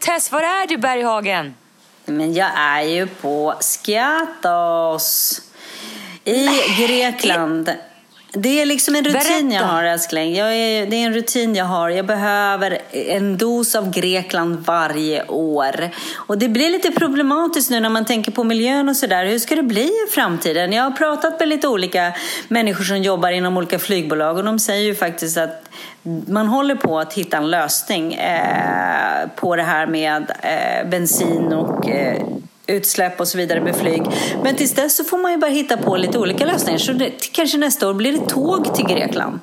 Tess. Var är du Berghagen? Men jag är ju på Skiathos i Grekland. Det är liksom en rutin Berätta. jag har älskling. Jag är, det är en rutin jag har. Jag behöver en dos av Grekland varje år. Och det blir lite problematiskt nu när man tänker på miljön och sådär. Hur ska det bli i framtiden? Jag har pratat med lite olika människor som jobbar inom olika flygbolag och de säger ju faktiskt att man håller på att hitta en lösning eh, på det här med eh, bensin och eh, utsläpp och så vidare med flyg. Men tills dess så får man ju bara hitta på lite olika lösningar. Så det, kanske nästa år blir det tåg till Grekland.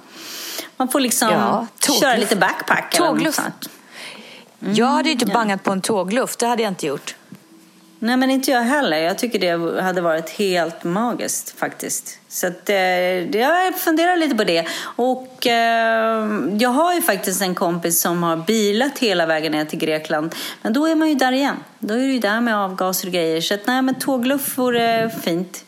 Man får liksom Ja, tågluft. köra lite backpack eller något Tågluft. sånt. jag hade ju inte bangat på en tågluft. Det hade jag inte gjort. Nej, men inte jag heller. Jag tycker det hade varit helt magiskt faktiskt. Så att, eh, jag funderar lite på det. Och eh, jag har ju faktiskt en kompis som har bilat hela vägen ner till Grekland. Men då är man ju där igen. Då är det ju där med avgaser och grejer. Så att, nej, men tågluff vore fint.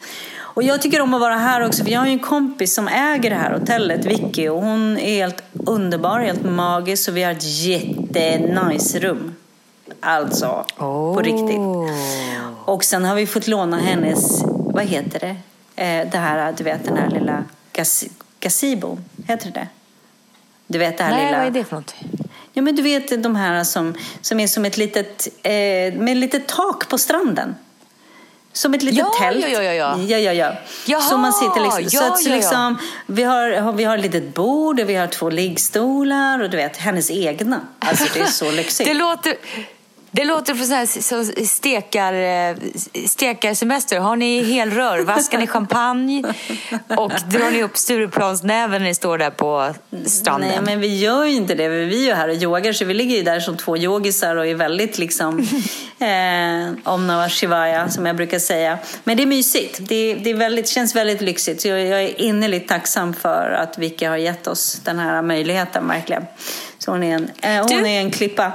Och jag tycker om att vara här också, för jag har ju en kompis som äger det här hotellet, Vicky, och hon är helt underbar, helt magisk och vi har ett jättenice rum. Alltså, på riktigt. Och sen har vi fått låna hennes, vad heter det? Eh, det här, du vet den här lilla gas, gazebo, heter det Du vet det här Nej, lilla... vad är det för något? Ja, men du vet de här som, som är som ett litet, eh, med litet tak på stranden. Som ett litet Ja, tält. ja, ja, ja. ja, ja, ja. Jaha, så man sitter liksom, så ja, att, så ja, ja. liksom, vi, har, vi har ett litet bord och vi har två liggstolar och du vet, hennes egna. Alltså det är så lyxigt. Det låter, det låter på så här så stekar, eh, stekarsemester. Har ni helrör? Vaskar ni champagne? Och drar ni upp Stureplansnäven när ni står där på stranden? Nej, men vi gör ju inte det. Vi är ju här och yogar, så vi ligger ju där som två yogisar och är väldigt liksom eh, om Namah Shivaya, som jag brukar säga. Men det är mysigt. Det, det är väldigt, känns väldigt lyxigt. Så jag, jag är innerligt tacksam för att Vicky har gett oss den här möjligheten, verkligen. Så hon är en, eh, hon Du? är en klippa,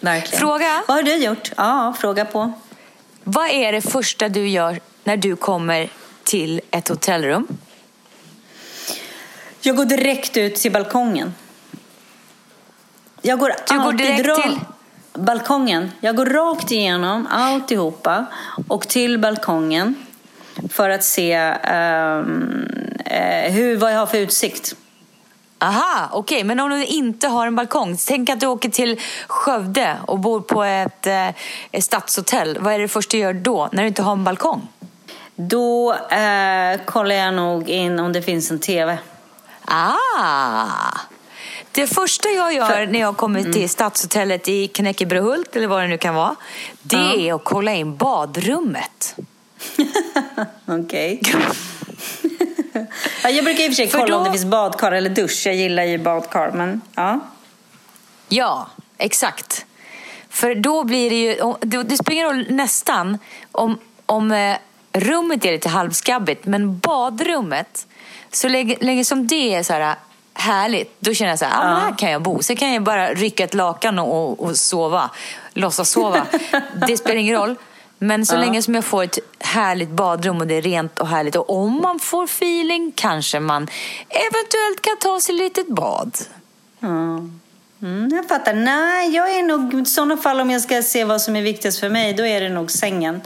verkligen. Fråga? Vad har du gjort? Ja, fråga på. Vad är det första du gör när du kommer till ett hotellrum? Jag går direkt ut till balkongen. Jag går Du går direkt ra- till? balkongen. Jag går rakt igenom alltihopa och till balkongen för att se eh, hur, vad jag har för utsikt. Aha, okej. Men om du inte har en balkong. Tänk att du åker till Skövde och bor på ett, eh, ett stadshotell. Vad är det första du gör då, när du inte har en balkong? Då eh, kollar jag nog in om det finns en tv. Ah! Det första jag gör För- när jag kommer till stadshotellet i Knäckebrehult, eller vad det nu kan vara, det Ja. är att kolla in badrummet. Okej. ja, jag brukar i och för sig För kolla om då- det finns badkar eller dusch. Jag gillar ju badkar, men ja. Ja, exakt. För då blir det ju, om- det, spelar ingen roll nästan om, om eh, rummet är lite halvskabbigt, men badrummet, så länge, länge som det är så här härligt, då känner jag så här, ah, men här kan jag bo. Sen kan jag bara rycka ett lakan och, och sova, låtsas sova. det spelar ingen roll. Men så Ja. länge som jag får ett härligt badrum och det är rent och härligt och om man får feeling kanske man eventuellt kan ta sig ett litet bad. Mm, jag fattar. Nej, jag är nog i sådana fall om jag ska se vad som är viktigast för mig, då är det nog sängen.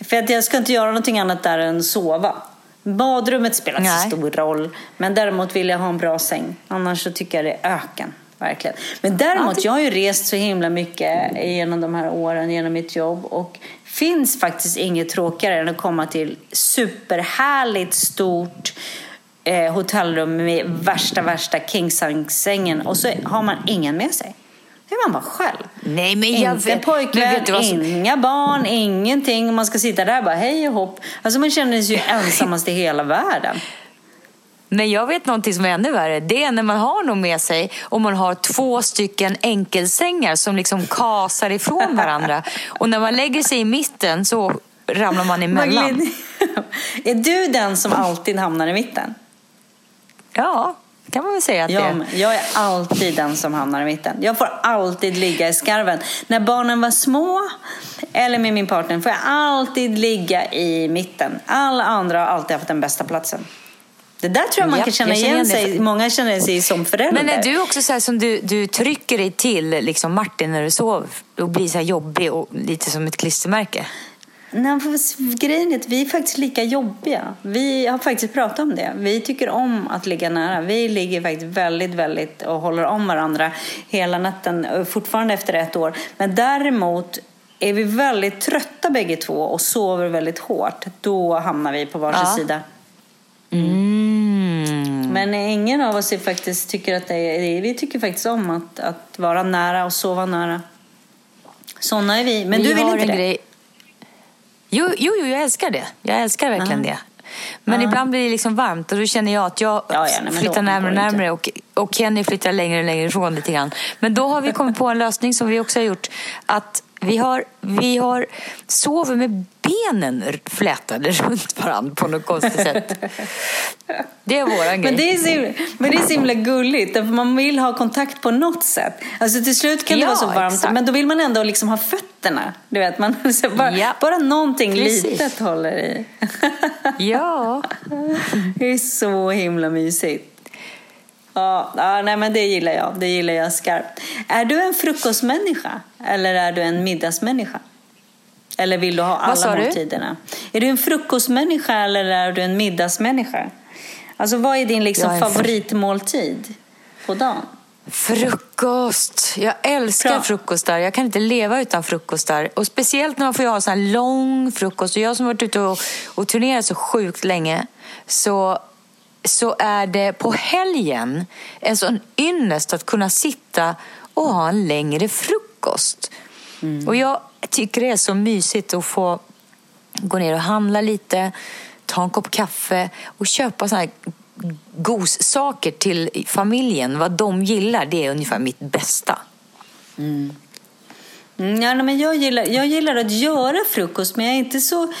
För att jag ska inte göra någonting annat där än sova. Badrummet spelar inte så stor roll, men däremot vill jag ha en bra säng. Annars så tycker jag det är öken. Verkligen. Men däremot, jag har ju rest så himla mycket genom de här åren, genom mitt jobb. Och finns faktiskt inget tråkigare än att komma till superhärligt stort eh, hotellrum med värsta, värsta king-sängen och så har man ingen med sig. Då är man bara själv. Nej, men jag Inte vet- pojkvän, som- inga barn, ingenting. Och man ska sitta där bara hej och hopp. Alltså man känner sig ju ensammast i hela världen. Nej, jag vet någonting som är ännu värre. Det är när man har någon med sig och man har två stycken enkelsängar som liksom kasar ifrån varandra. Och när man lägger sig i mitten så ramlar man emellan. Är du den som alltid hamnar i mitten? Ja, kan man väl säga att det Jag, är. jag är alltid den som hamnar i mitten. Jag får alltid ligga i skarven. När barnen var små, eller med min partner, får jag alltid ligga i mitten. Alla andra har alltid haft den bästa platsen. Det där tror jag man Japp, kan känna igen igen sig Många känner sig som förälder. Men är du också så här som du, du trycker dig till liksom Martin när du sover och blir så här jobbig och lite som ett klistermärke? Nej, för grejen är att vi är faktiskt lika jobbiga. Vi har faktiskt pratat om det. Vi tycker om att ligga nära. Vi ligger faktiskt väldigt, väldigt och håller om varandra hela natten, eh, fortfarande efter ett år. Men däremot är vi väldigt trötta bägge två och sover väldigt hårt. Då hamnar vi på varsin Ja. sida. Mm. Men ingen av oss är faktiskt tycker att det är, vi tycker faktiskt om att, att vara nära och sova nära. Såna är vi. Men Vi du vill inte det? Grej... Jo, jo, jo, jag älskar det. Jag älskar verkligen det. Men ibland blir det liksom varmt och då känner jag att jag Ja, ja, nej, flyttar närmare och närmare och, och Kenny flyttar längre och längre ifrån lite grann. Men då har vi kommit på en lösning som vi också har gjort. Att vi har, vi har sover med benen flätade runt varandra på något konstigt sätt. Det är våran grej. Men det, är så, himla- men det är så himla gulligt, därför man vill ha kontakt på något sätt. Alltså till slut kan det Ja, vara så varmt, exakt. men då vill man ändå liksom ha fötterna. Du vet, man, bara, Ja. bara någonting Precis. litet håller i. Ja. Det är så himla mysigt. Ja, ja, nej men det gillar jag. Det gillar jag skarpt. Är du en frukostmänniska eller är du en middagsmänniska? Eller vill du ha alla sa du? måltiderna? Är du en frukostmänniska eller är du en middagsmänniska? Alltså vad är din liksom är favoritmåltid på dagen? Frukost! Jag älskar Bra. frukostar. Jag kan inte leva utan frukostar. Och speciellt när man får ha sån här lång frukost. Och jag som varit ute och, och turnerat så sjukt länge. Så, så är det på helgen en sån ynnest att kunna sitta och ha en längre frukost. Och jag tycker det är så mysigt att få gå ner och handla lite, ta en kopp kaffe och köpa såna här gossaker till familjen. Vad de gillar, det är ungefär mitt bästa. Mm, Mm, ja, men jag, gillar, jag gillar att göra frukost, men jag är, inte så,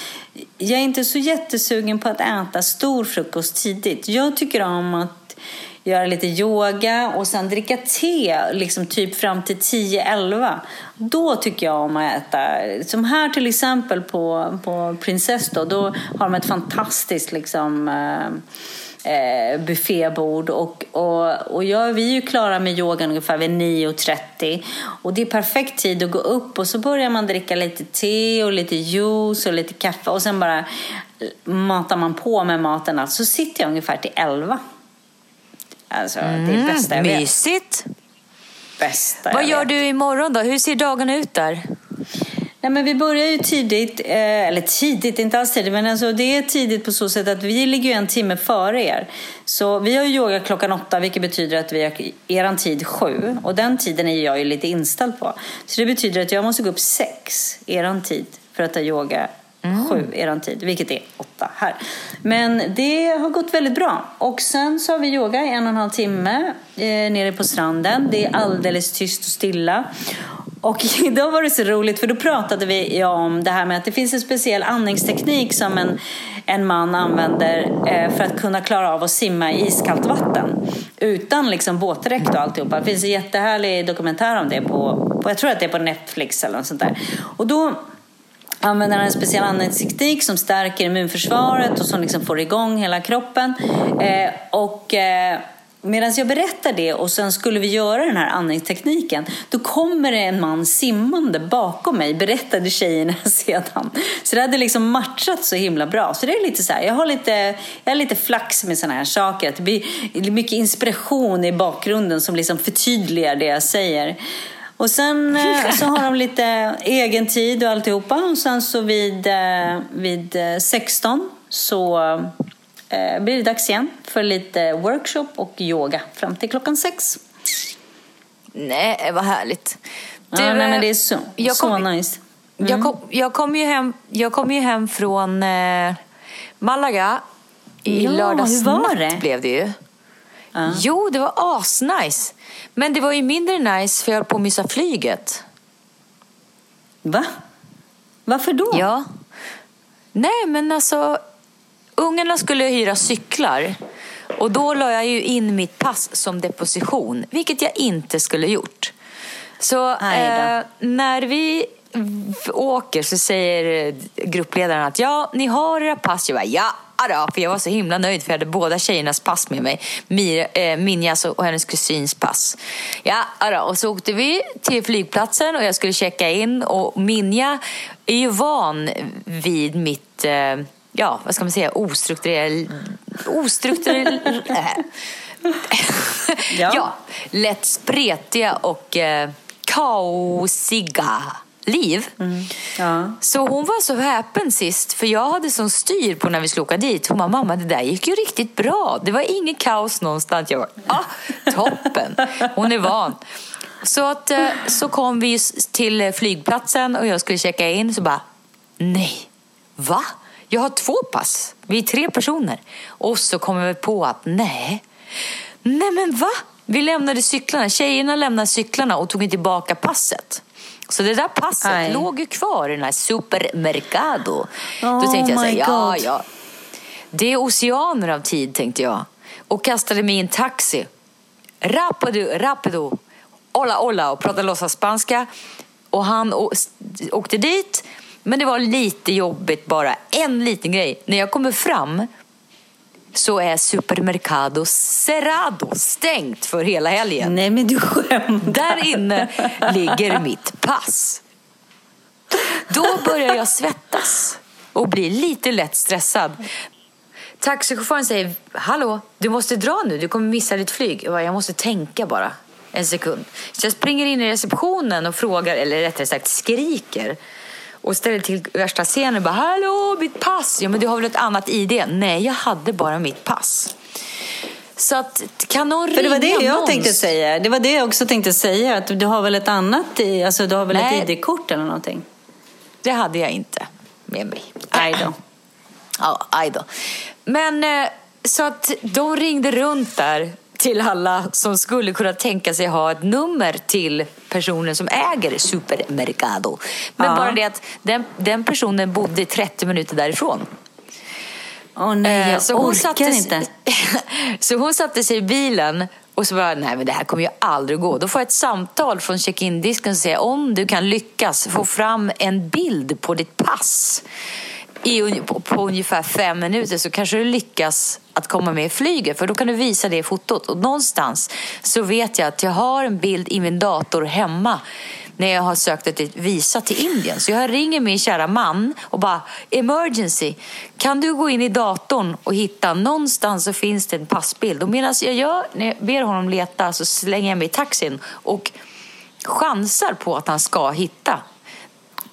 jag är inte så jättesugen på att äta stor frukost tidigt. Jag tycker om att göra lite yoga och sen dricka te liksom typ fram till 10-11. Då tycker jag om att äta. Som här till exempel på, på Princess då, då har de ett fantastiskt liksom, eh, eh, buffébord. Och, och, och jag, vi är ju klara med yogan ungefär vid 9.30. Och det är perfekt tid att gå upp och så börjar man dricka lite te och lite juice och lite kaffe. Och sen bara matar man på med maten. Alltså, så sitter jag ungefär till 11. Alltså, det är det bästa jag vet. Mysigt! Bästa Vad jag gör vet. du imorgon då? Hur ser dagarna ut där? Nej, men vi börjar ju tidigt, eh, eller tidigt, inte alls tidigt, men alltså det är tidigt på så sätt att vi ligger ju en timme före er. Så vi har ju yoga klockan åtta, vilket betyder att vi har eran tid sju. Och den tiden är jag ju lite inställd på. Så det betyder att jag måste gå upp sex, eran tid, för att ta yoga sju, eran tid, vilket är åtta här. Men det har gått väldigt bra. Och sen så har vi yoga i en och en halv timme eh, nere på stranden. Det är alldeles tyst och stilla. Och då var det så roligt för då pratade vi ja, om det här med att det finns en speciell andningsteknik som en, en man använder eh, för att kunna klara av att simma i iskallt vatten. Utan liksom båtdräkt och alltihopa. Det finns en jättehärlig dokumentär om det på, på jag tror att det är på Netflix eller något sånt där. Och då använder han en speciell andningsteknik som stärker immunförsvaret och som liksom får igång hela kroppen. Eh, och eh, Medan jag berättar det och sen skulle vi göra den här andningstekniken, då kommer det en man simmande bakom mig, berättade tjejerna sedan. Så det hade liksom matchat så himla bra. Så det är lite så här, jag har lite, jag har lite flax med sådana här saker. Att det blir mycket inspiration i bakgrunden som liksom förtydligar det jag säger. Och sen eh, så har de lite egen tid och alltihopa. Och sen så vid, eh, vid 16 eh, blir det dags igen för lite workshop och yoga fram till klockan sex. Nej, vad härligt. Du, ja, nej, men det är så, jag så kom, nice. Mm. Jag, kom, jag, kom ju hem, jag kom ju hem från eh, Malaga i ja, lördags hur var det? blev det ju. Ja. Jo, det var asnice. Men det var ju mindre nice för jag höll på att missa flyget. Va? Varför då? Ja. Nej, men alltså ungarna skulle hyra cyklar. Och då la jag ju in mitt pass som deposition, vilket jag inte skulle gjort. Så eh, när vi åker så säger gruppledaren att ja, ni har era pass. Jag bara ja, då, för jag var så himla nöjd för jag hade båda tjejernas pass med mig. Mir, eh, Minjas och hennes kusins pass. Ja, då, och så åkte vi till flygplatsen och jag skulle checka in och Minja är ju van vid mitt eh, ja, vad ska man säga, ostrukturerad... Ostrukturerad... ja. ja, lätt spretiga och eh, kaosiga liv. Mm. Ja. Så hon var så häpen sist, för jag hade sån styr på när vi skulle åka dit. Hon bara, mamma det där gick ju riktigt bra. Det var inget kaos någonstans. Jag bara, ah, toppen. Hon är van. Så, att, eh, så kom vi till flygplatsen och jag skulle checka in. Så bara, nej, va? Jag har två pass. Vi är tre personer. Och så kommer vi på att nej, nej men va? Vi lämnade cyklarna. Tjejerna lämnade cyklarna och tog tillbaka passet. Så det där passet Aj. låg ju kvar i den här supermercado. Oh Då tänkte jag så här, ja, ja. Det är oceaner av tid, tänkte jag. Och kastade mig i en taxi. Rapido, rapido. Hola, hola. Och pratade låtsas spanska. Och han åkte dit men det var lite jobbigt bara. En liten grej. När jag kommer fram så är Supermercado Cerrado stängt för hela helgen. Nej men du skämtar. Där inne ligger mitt pass. Då börjar jag svettas och blir lite lätt stressad. Taxichauffören säger, hallå, du måste dra nu, du kommer missa ditt flyg. Jag, bara, jag måste tänka bara en sekund. Så jag springer in i receptionen och frågar, eller rättare sagt skriker och ställer till värsta scenen och bara Hallå, mitt pass! Ja, men du har väl ett annat ID? Nej, jag hade bara mitt pass. Så att, kan någon För det var det jag någons? tänkte säga. Det var det jag också tänkte säga. Att du har väl ett annat, alltså du har väl Nej. ett ID-kort eller någonting? Det hade jag inte med mig. Aj då. Ja, aj då. Men eh, så att de ringde runt där till alla som skulle kunna tänka sig ha ett nummer till personen som äger Supermercado. Men ja. bara det att den, den personen bodde 30 minuter därifrån. Åh oh, nej, eh, jag så orkar satte, inte. så hon satte sig i bilen och så bara, nej men det här kommer ju aldrig gå. Då får jag ett samtal från check-in-disken som säger om du kan lyckas få fram en bild på ditt pass i, på, på ungefär fem minuter så kanske du lyckas att komma med i flyget för då kan du visa det fotot. Och någonstans så vet jag att jag har en bild i min dator hemma när jag har sökt ett visa till Indien. Så jag ringer min kära man och bara emergency. Kan du gå in i datorn och hitta någonstans så finns det en passbild. Och medan jag gör, när jag ber honom leta så slänger jag mig i taxin och chansar på att han ska hitta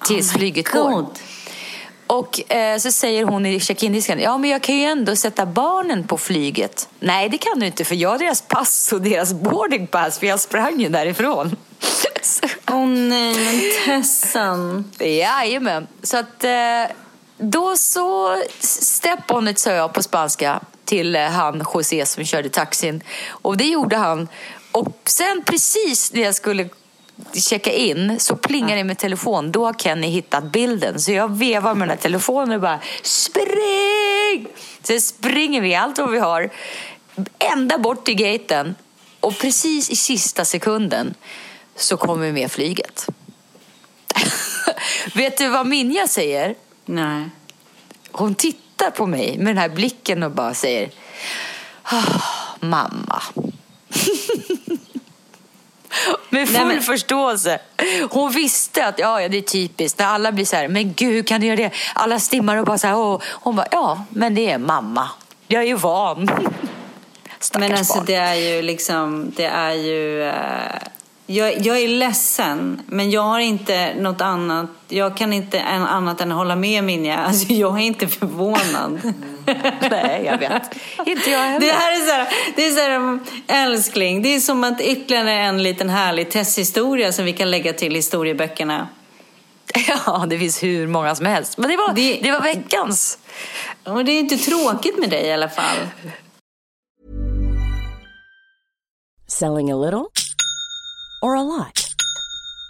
tills oh flyget går. Och eh, så säger hon i check-in-disken, ja men jag kan ju ändå sätta barnen på flyget. Nej det kan du inte för jag har deras pass och deras boardingpass för jag sprang ju därifrån. Åh oh, nej, men Tessan. Jajamän. Så att eh, då så step on it sa jag på spanska till eh, han José som körde taxin. Och det gjorde han. Och sen precis när jag skulle checka in så plingar det med telefon. Då har Kenny hittat bilden. Så jag vevar med den här telefonen och bara spring! Så springer vi allt vad vi har ända bort till gaten. Och precis i sista sekunden så kommer vi med flyget. Vet du vad Minja säger? Nej. Hon tittar på mig med den här blicken och bara säger "Ah, Mamma. Med full men- förståelse. Hon visste att ja, ja, det är typiskt. När alla blir så här, men gud, hur kan du göra det? Alla stimmar och bara så här, Åh. Hon bara, ja, men det är mamma. Jag är ju van. Stackars Men alltså barn. det är ju liksom, det är ju... eh, jag, jag är ledsen, men jag har inte något annat. Jag kan inte annat än hålla med Minja. Alltså jag är inte förvånad. Nej, jag vet. Inte jag heller. Det här är så här, det är så här, älskling, det är som att ytterligare en liten härlig testhistoria som vi kan lägga till historieböckerna. Ja, det finns hur många som helst. Men det var, Det- det var veckans. Och det är inte tråkigt med dig i alla fall. Selling a little or a lot?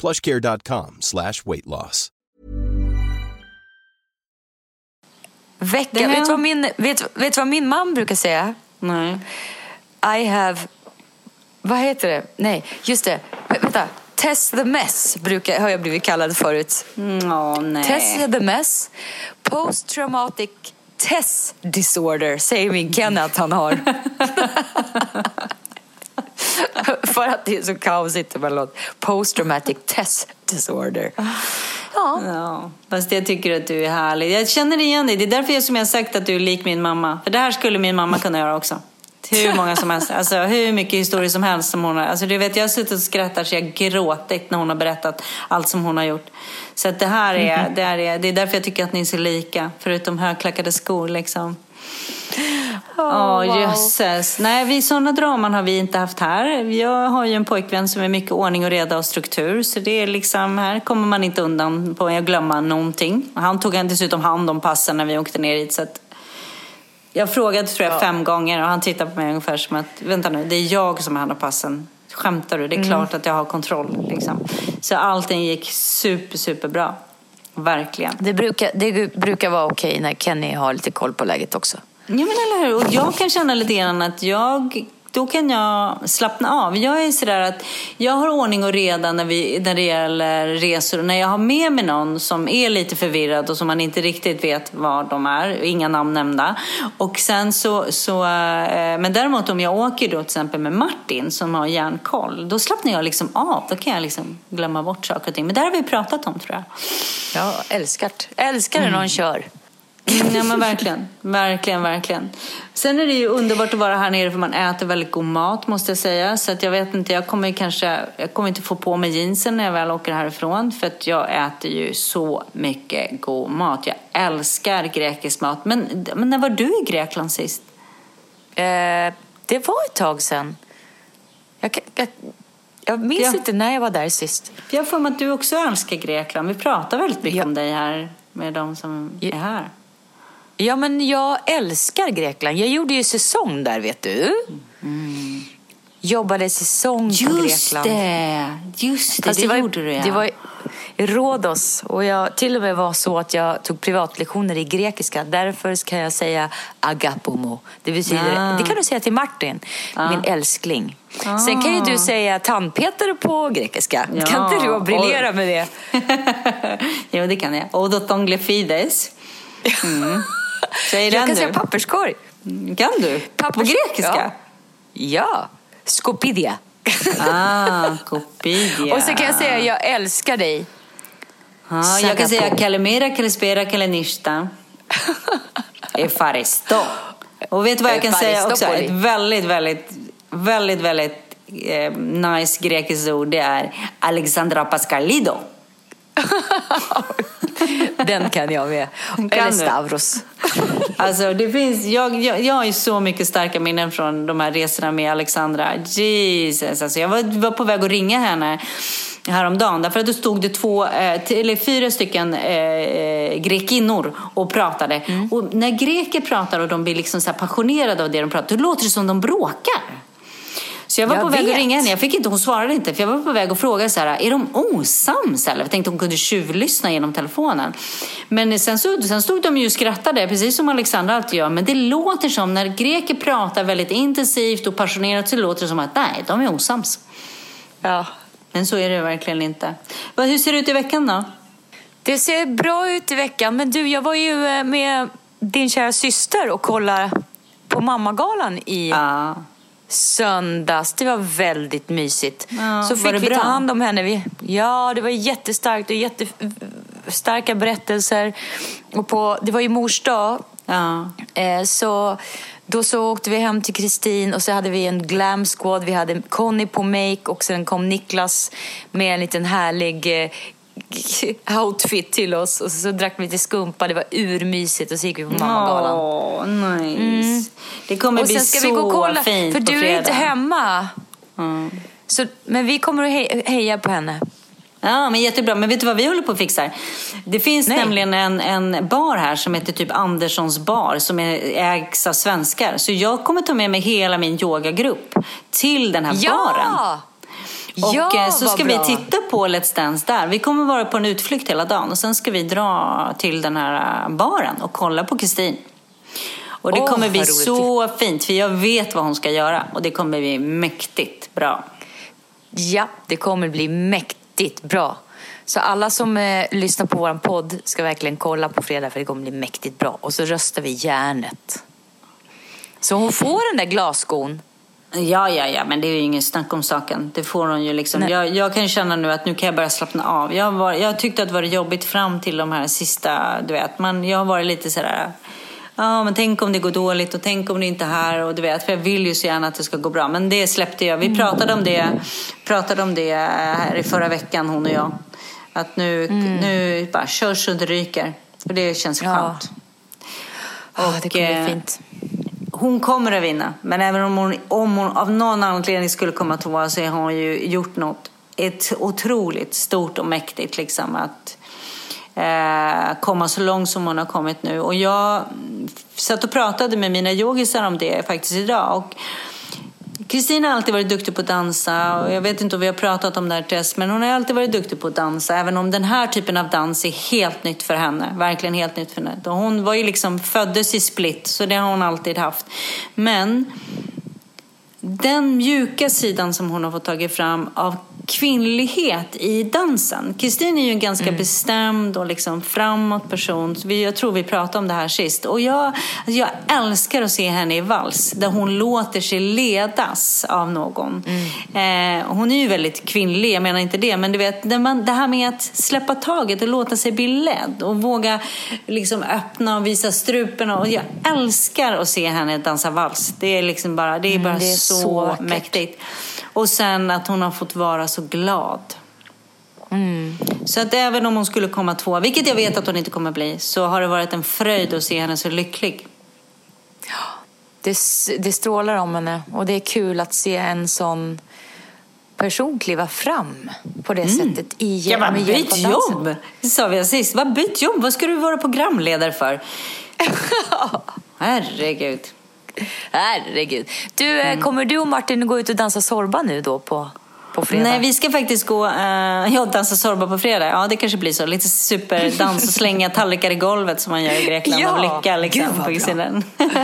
plushcare.com slash weight loss. Vecka, vet, du vad min, vet, vet du vad min man brukar säga? Nej. I have... Vad heter det? Nej, just det. Vä- Vänta. Test the mess brukar, har jag blivit kallad förut. Åh, nej. Test the mess. Post traumatic test disorder säger min Kenny att han har. För att det är så kaosigt emellanåt. Post traumatic test disorder. Ja, Ja, fast jag tycker att du är härlig. Jag känner igen dig. Det är därför jag som jag har sagt att du är lik min mamma. För det här skulle min mamma kunna göra också. Hur många som helst. Alltså hur mycket historier som helst som hon har. Alltså du vet, jag har suttit och skrattat så jag gråtit när hon har berättat allt som hon har gjort. Så att det här är, det här är, det är därför jag tycker att ni är så lika. Förutom högklackade skor liksom. Ja, wow. jösses. Nej, vi, sådana draman har vi inte haft här. Jag har ju en pojkvän som är mycket ordning och reda och struktur. Så det är liksom, här kommer man inte undan på att glömma någonting. Han tog dessutom hand om passen när vi åkte ner hit. Så att jag frågade tror jag fem gånger och han tittade på mig ungefär som att, vänta nu, det är jag som har hand om passen. Skämtar du? Det är klart att jag har kontroll. Liksom. Så allting gick super, super bra. Verkligen. det brukar, det brukar vara okej när Kenny har lite koll på läget också. Ja men eller hur. Och jag kan känna lite grann att jag, då kan jag slappna av. Jag är sådär att jag har ordning och reda när, vi, när det gäller resor. När jag har med mig någon som är lite förvirrad och som man inte riktigt vet var de är. Inga namn nämnda. Och sen så, så eh, men däremot om jag åker då till exempel med Martin som har järnkoll. Då slappnar jag liksom av. Då kan jag liksom glömma bort saker och ting. Men det har vi pratat om tror jag. Ja, älskar, älskar när någon kör. Ja men verkligen, verkligen, verkligen. Sen är det ju underbart att vara här nere för man äter väldigt god mat måste jag säga. Så att jag vet inte, jag kommer kanske, jag kommer inte få på mig jeansen när jag väl åker härifrån. För att jag äter ju så mycket god mat. Jag älskar grekisk mat. Men, men när var du i Grekland sist? Eh, det var ett tag sedan. Jag, jag, jag minns Ja. inte när jag var där sist. Jag för mig att du också älskar Grekland. Vi pratar väldigt mycket Ja. om dig här med de som är här. Ja, men jag älskar Grekland. Jag gjorde ju säsong där, vet du. jobbade säsong på Grekland. det, just det, Fast det, var, gjorde du ja. Det var i Rhodos och jag till och med var så att jag tog privatlektioner i grekiska. Därför kan jag säga agapomo. Det betyder, Ah. det kan du säga till Martin, min älskling. Sen kan ju du säga tandpetare på grekiska. Ja. Kan inte du briljera med det? jo, det kan jag. Odontonglefides. Mm. Säg Jag den kan du. säga papperskorg. Kan du? På Pappers- grekiska? Ja. ja. Skopidia. Ah, kopidia. Och så kan jag säga jag älskar dig. ah, Jag kan säga kalimera, kalispera, kalenishta. Efaristo. Och vet du vad jag kan säga också? Ett väldigt, väldigt, väldigt, väldigt eh, nice grekiskt ord det är Alexandra Pascalido. Den kan jag med. Kan Eller? Stavros. Alltså, det finns, jag, jag, jag har ju så mycket starka minnen från de här resorna med Alexandra. Jesus, alltså jag var, var på väg att ringa henne häromdagen. Därför att då stod det två, eh, eller fyra stycken eh, eh, grekinnor och pratade. Mm. Och när greker pratar och de blir liksom så passionerade av det de pratar, då låter det som de bråkar. Så jag var Jag på väg vet. att ringa henne. Jag fick inte, hon svarade inte. För jag var på väg att fråga så här, är de osams eller? Jag tänkte hon kunde tjuvlyssna genom telefonen. Men sen, så, sen stod de ju och skrattade, precis som Alexandra alltid gör. Men det låter som, när greker pratar väldigt intensivt och passionerat så låter det som att nej, de är osams. Ja. Men så är det verkligen inte. Hur ser det ut i veckan då? Det ser bra ut i veckan. Men du, jag var ju eh, med din kära syster och kollade på Mammagalan i Ja. Söndags. Det var väldigt mysigt. Ja, så fick vi bra? ta hand om henne. Vi, ja, det var jättestarkt och jättestarka berättelser. Och på, det var ju mors dag. Ja. Eh, så då så åkte vi hem till Kristin och så hade vi en glam squad. Vi hade Conny på make och sen kom Niklas med en liten härlig eh, outfit till oss. Och så drack vi lite skumpa. Det var urmysigt och så gick vi på Mammagalan. Åh, nice. Det kommer Och bli så vi gå kolla, fint för du är fredag. inte hemma. Mm. Så, men vi kommer att he- heja på henne. Ja, men jättebra. Men vet du vad vi håller på att fixa? Det finns Nej. nämligen en, en bar här som heter typ Anderssons bar som är, ägs av svenskar. Så jag kommer ta med mig hela min yogagrupp till den här baren. Ja! Och ja, eh, så ska bra. vi titta på Let's Dance där. Vi kommer vara på en utflykt hela dagen och sen ska vi dra till den här eh, baren och kolla på Kristin. Och det Åh, kommer bli så fint för jag vet vad hon ska göra och det kommer bli mäktigt bra. Ja, det kommer bli mäktigt bra. Så alla som eh, lyssnar på vår podd ska verkligen kolla på fredag för det kommer bli mäktigt bra. Och så röstar vi järnet. Så hon får den där glasskon. Ja, ja, ja, men det är ju ingen snack om saken. Det får hon ju liksom. Jag, jag kan känna nu att nu kan jag börja slappna av. Jag, var, jag tyckte att det var jobbigt fram till de här sista, du vet. Man, jag har varit lite sådär, ja men tänk om det går dåligt och tänk om det inte är här och du vet. För jag vill ju så gärna att det ska gå bra. Men det släppte jag. Vi pratade om det, pratade om det här i förra veckan, hon och jag. Att nu, nu bara kör så det ryker. Och det känns Ja. skönt. Oh, det kommer eh, bli fint. Hon kommer att vinna, men även om hon, om hon av någon anledning skulle komma tvåa så har hon ju gjort något ett otroligt stort och mäktigt liksom att eh, Eh, komma så långt som hon har kommit nu. Och jag satt och pratade med mina yogisar om det faktiskt idag. Och Kristina har alltid varit duktig på att dansa och jag vet inte om vi har pratat om det här Tess, men hon har alltid varit duktig på att dansa även om den här typen av dans är helt nytt för henne. Verkligen helt nytt för henne. Hon var ju liksom föddes i split så det har hon alltid haft. Men den mjuka sidan som hon har fått tagit fram av kvinnlighet i dansen. Kristin är ju en ganska bestämd och liksom framåt person. Jag tror vi pratade om det här sist. Och jag, jag älskar att se henne i vals där hon låter sig ledas av någon. Eh, hon är ju väldigt kvinnlig, jag menar inte det. Men du vet, det, här med att släppa taget och låta sig bli ledd och våga liksom öppna och visa strupen. Och jag älskar att se henne dansa vals. Det är liksom bara, det är bara det är så, så mäktigt. Och sen att hon har fått vara så glad. Så att även om hon skulle komma två, vilket jag vet att hon inte kommer bli, så har det varit en fröjd att se henne så lycklig. Det, det strålar om henne och det är kul att se en sån person kliva fram på det sättet i Ja, men med hjälp byt av dansen. jobb! Sa vi sist. Vad byt jobb? Vad ska du vara programledare för? Herregud. Herregud. Du, mm. kommer du och Martin gå ut och dansa sorba nu då på, på fredag? Nej, vi ska faktiskt gå uh, ja, dansa sorba på fredag. Ja, det kanske blir så. Lite superdans och slänga tallrikar i golvet som man gör i Grekland ja, av lycka. Liksom, Gud,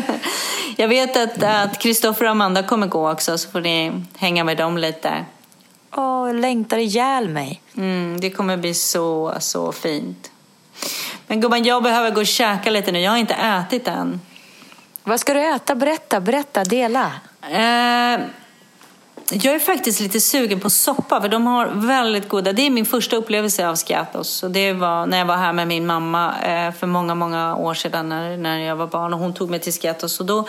Jag vet att Kristoffer och Amanda kommer gå också, så får ni hänga med dem lite. Åh, jag längtar ihjäl mig. Mm, det kommer bli så, så fint. Men gumman, jag behöver gå och käka lite nu. Jag har inte ätit än. Vad ska du äta? Berätta, berätta, dela. Eh, jag är faktiskt lite sugen på soppa, för de har väldigt goda... Det är min första upplevelse av Skiathos. det var när jag var här med min mamma eh, för många, många år sedan när, när jag var barn. Och hon tog mig till Skiathos. Och då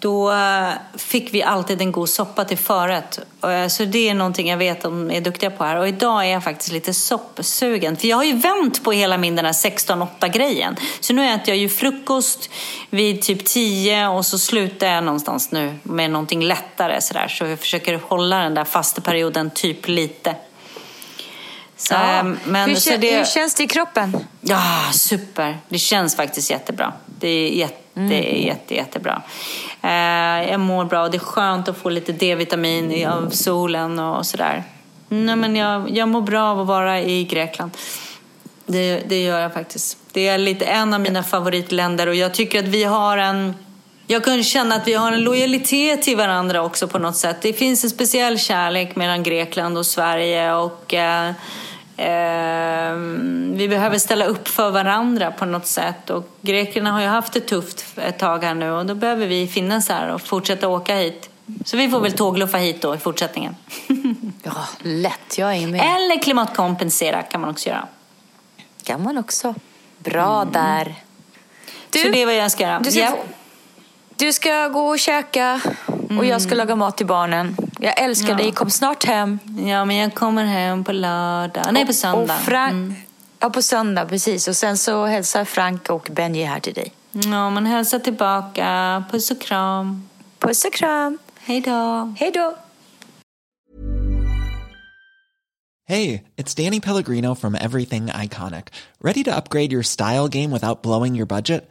då eh, fick vi alltid en god soppa till förrätt. Eh, så det är någonting jag vet att de är duktiga på här. Och idag är jag faktiskt lite soppsugen. För jag har ju vänt på hela min den här 16-8 grejen. Så nu äter jag ju frukost vid typ 10 och så slutar jag någonstans nu med någonting lättare sådär. Så jag försöker hålla den där fasta perioden typ lite. Så, ja. Eh, men, hur, så det... hur känns det i kroppen? Ja, super. Det känns faktiskt jättebra. Det är jätte, mm. jätte, jättebra. Eh, jag mår bra och det är skönt att få lite D-vitamin av solen och sådär. Nej, men jag, jag mår bra av att vara i Grekland. Det, det gör jag faktiskt. Det är lite en av mina favoritländer och jag tycker att vi har en jag kan känna att vi har en lojalitet till varandra också på något sätt. Det finns en speciell kärlek mellan Grekland och Sverige och Eh, vi behöver ställa upp för varandra på något sätt. Och grekerna har ju haft det tufft ett tag här nu och då behöver vi finnas här och fortsätta åka hit. Så vi får väl tågluffa hit då i fortsättningen. ja, lätt. Jag är med. Eller klimatkompensera kan man också göra. kan man också. Bra mm. där. Du, Så det är vad jag ska göra. Du ska, yeah. du ska gå och käka och jag ska mm. laga mat till barnen. Jag älskar ja. dig, kom snart hem. Ja, men jag kommer hem på lördag. Nej, på söndag. Och Frank... Mm. Ja, på söndag, precis. Och sen så hälsar Frank och Benji här till dig. Ja, men hälsa tillbaka. Puss och kram. Puss och kram. Hej då. Hej då. Hey, it's Danny Pellegrino from Everything Iconic. Ready to upgrade your style game without blowing your budget?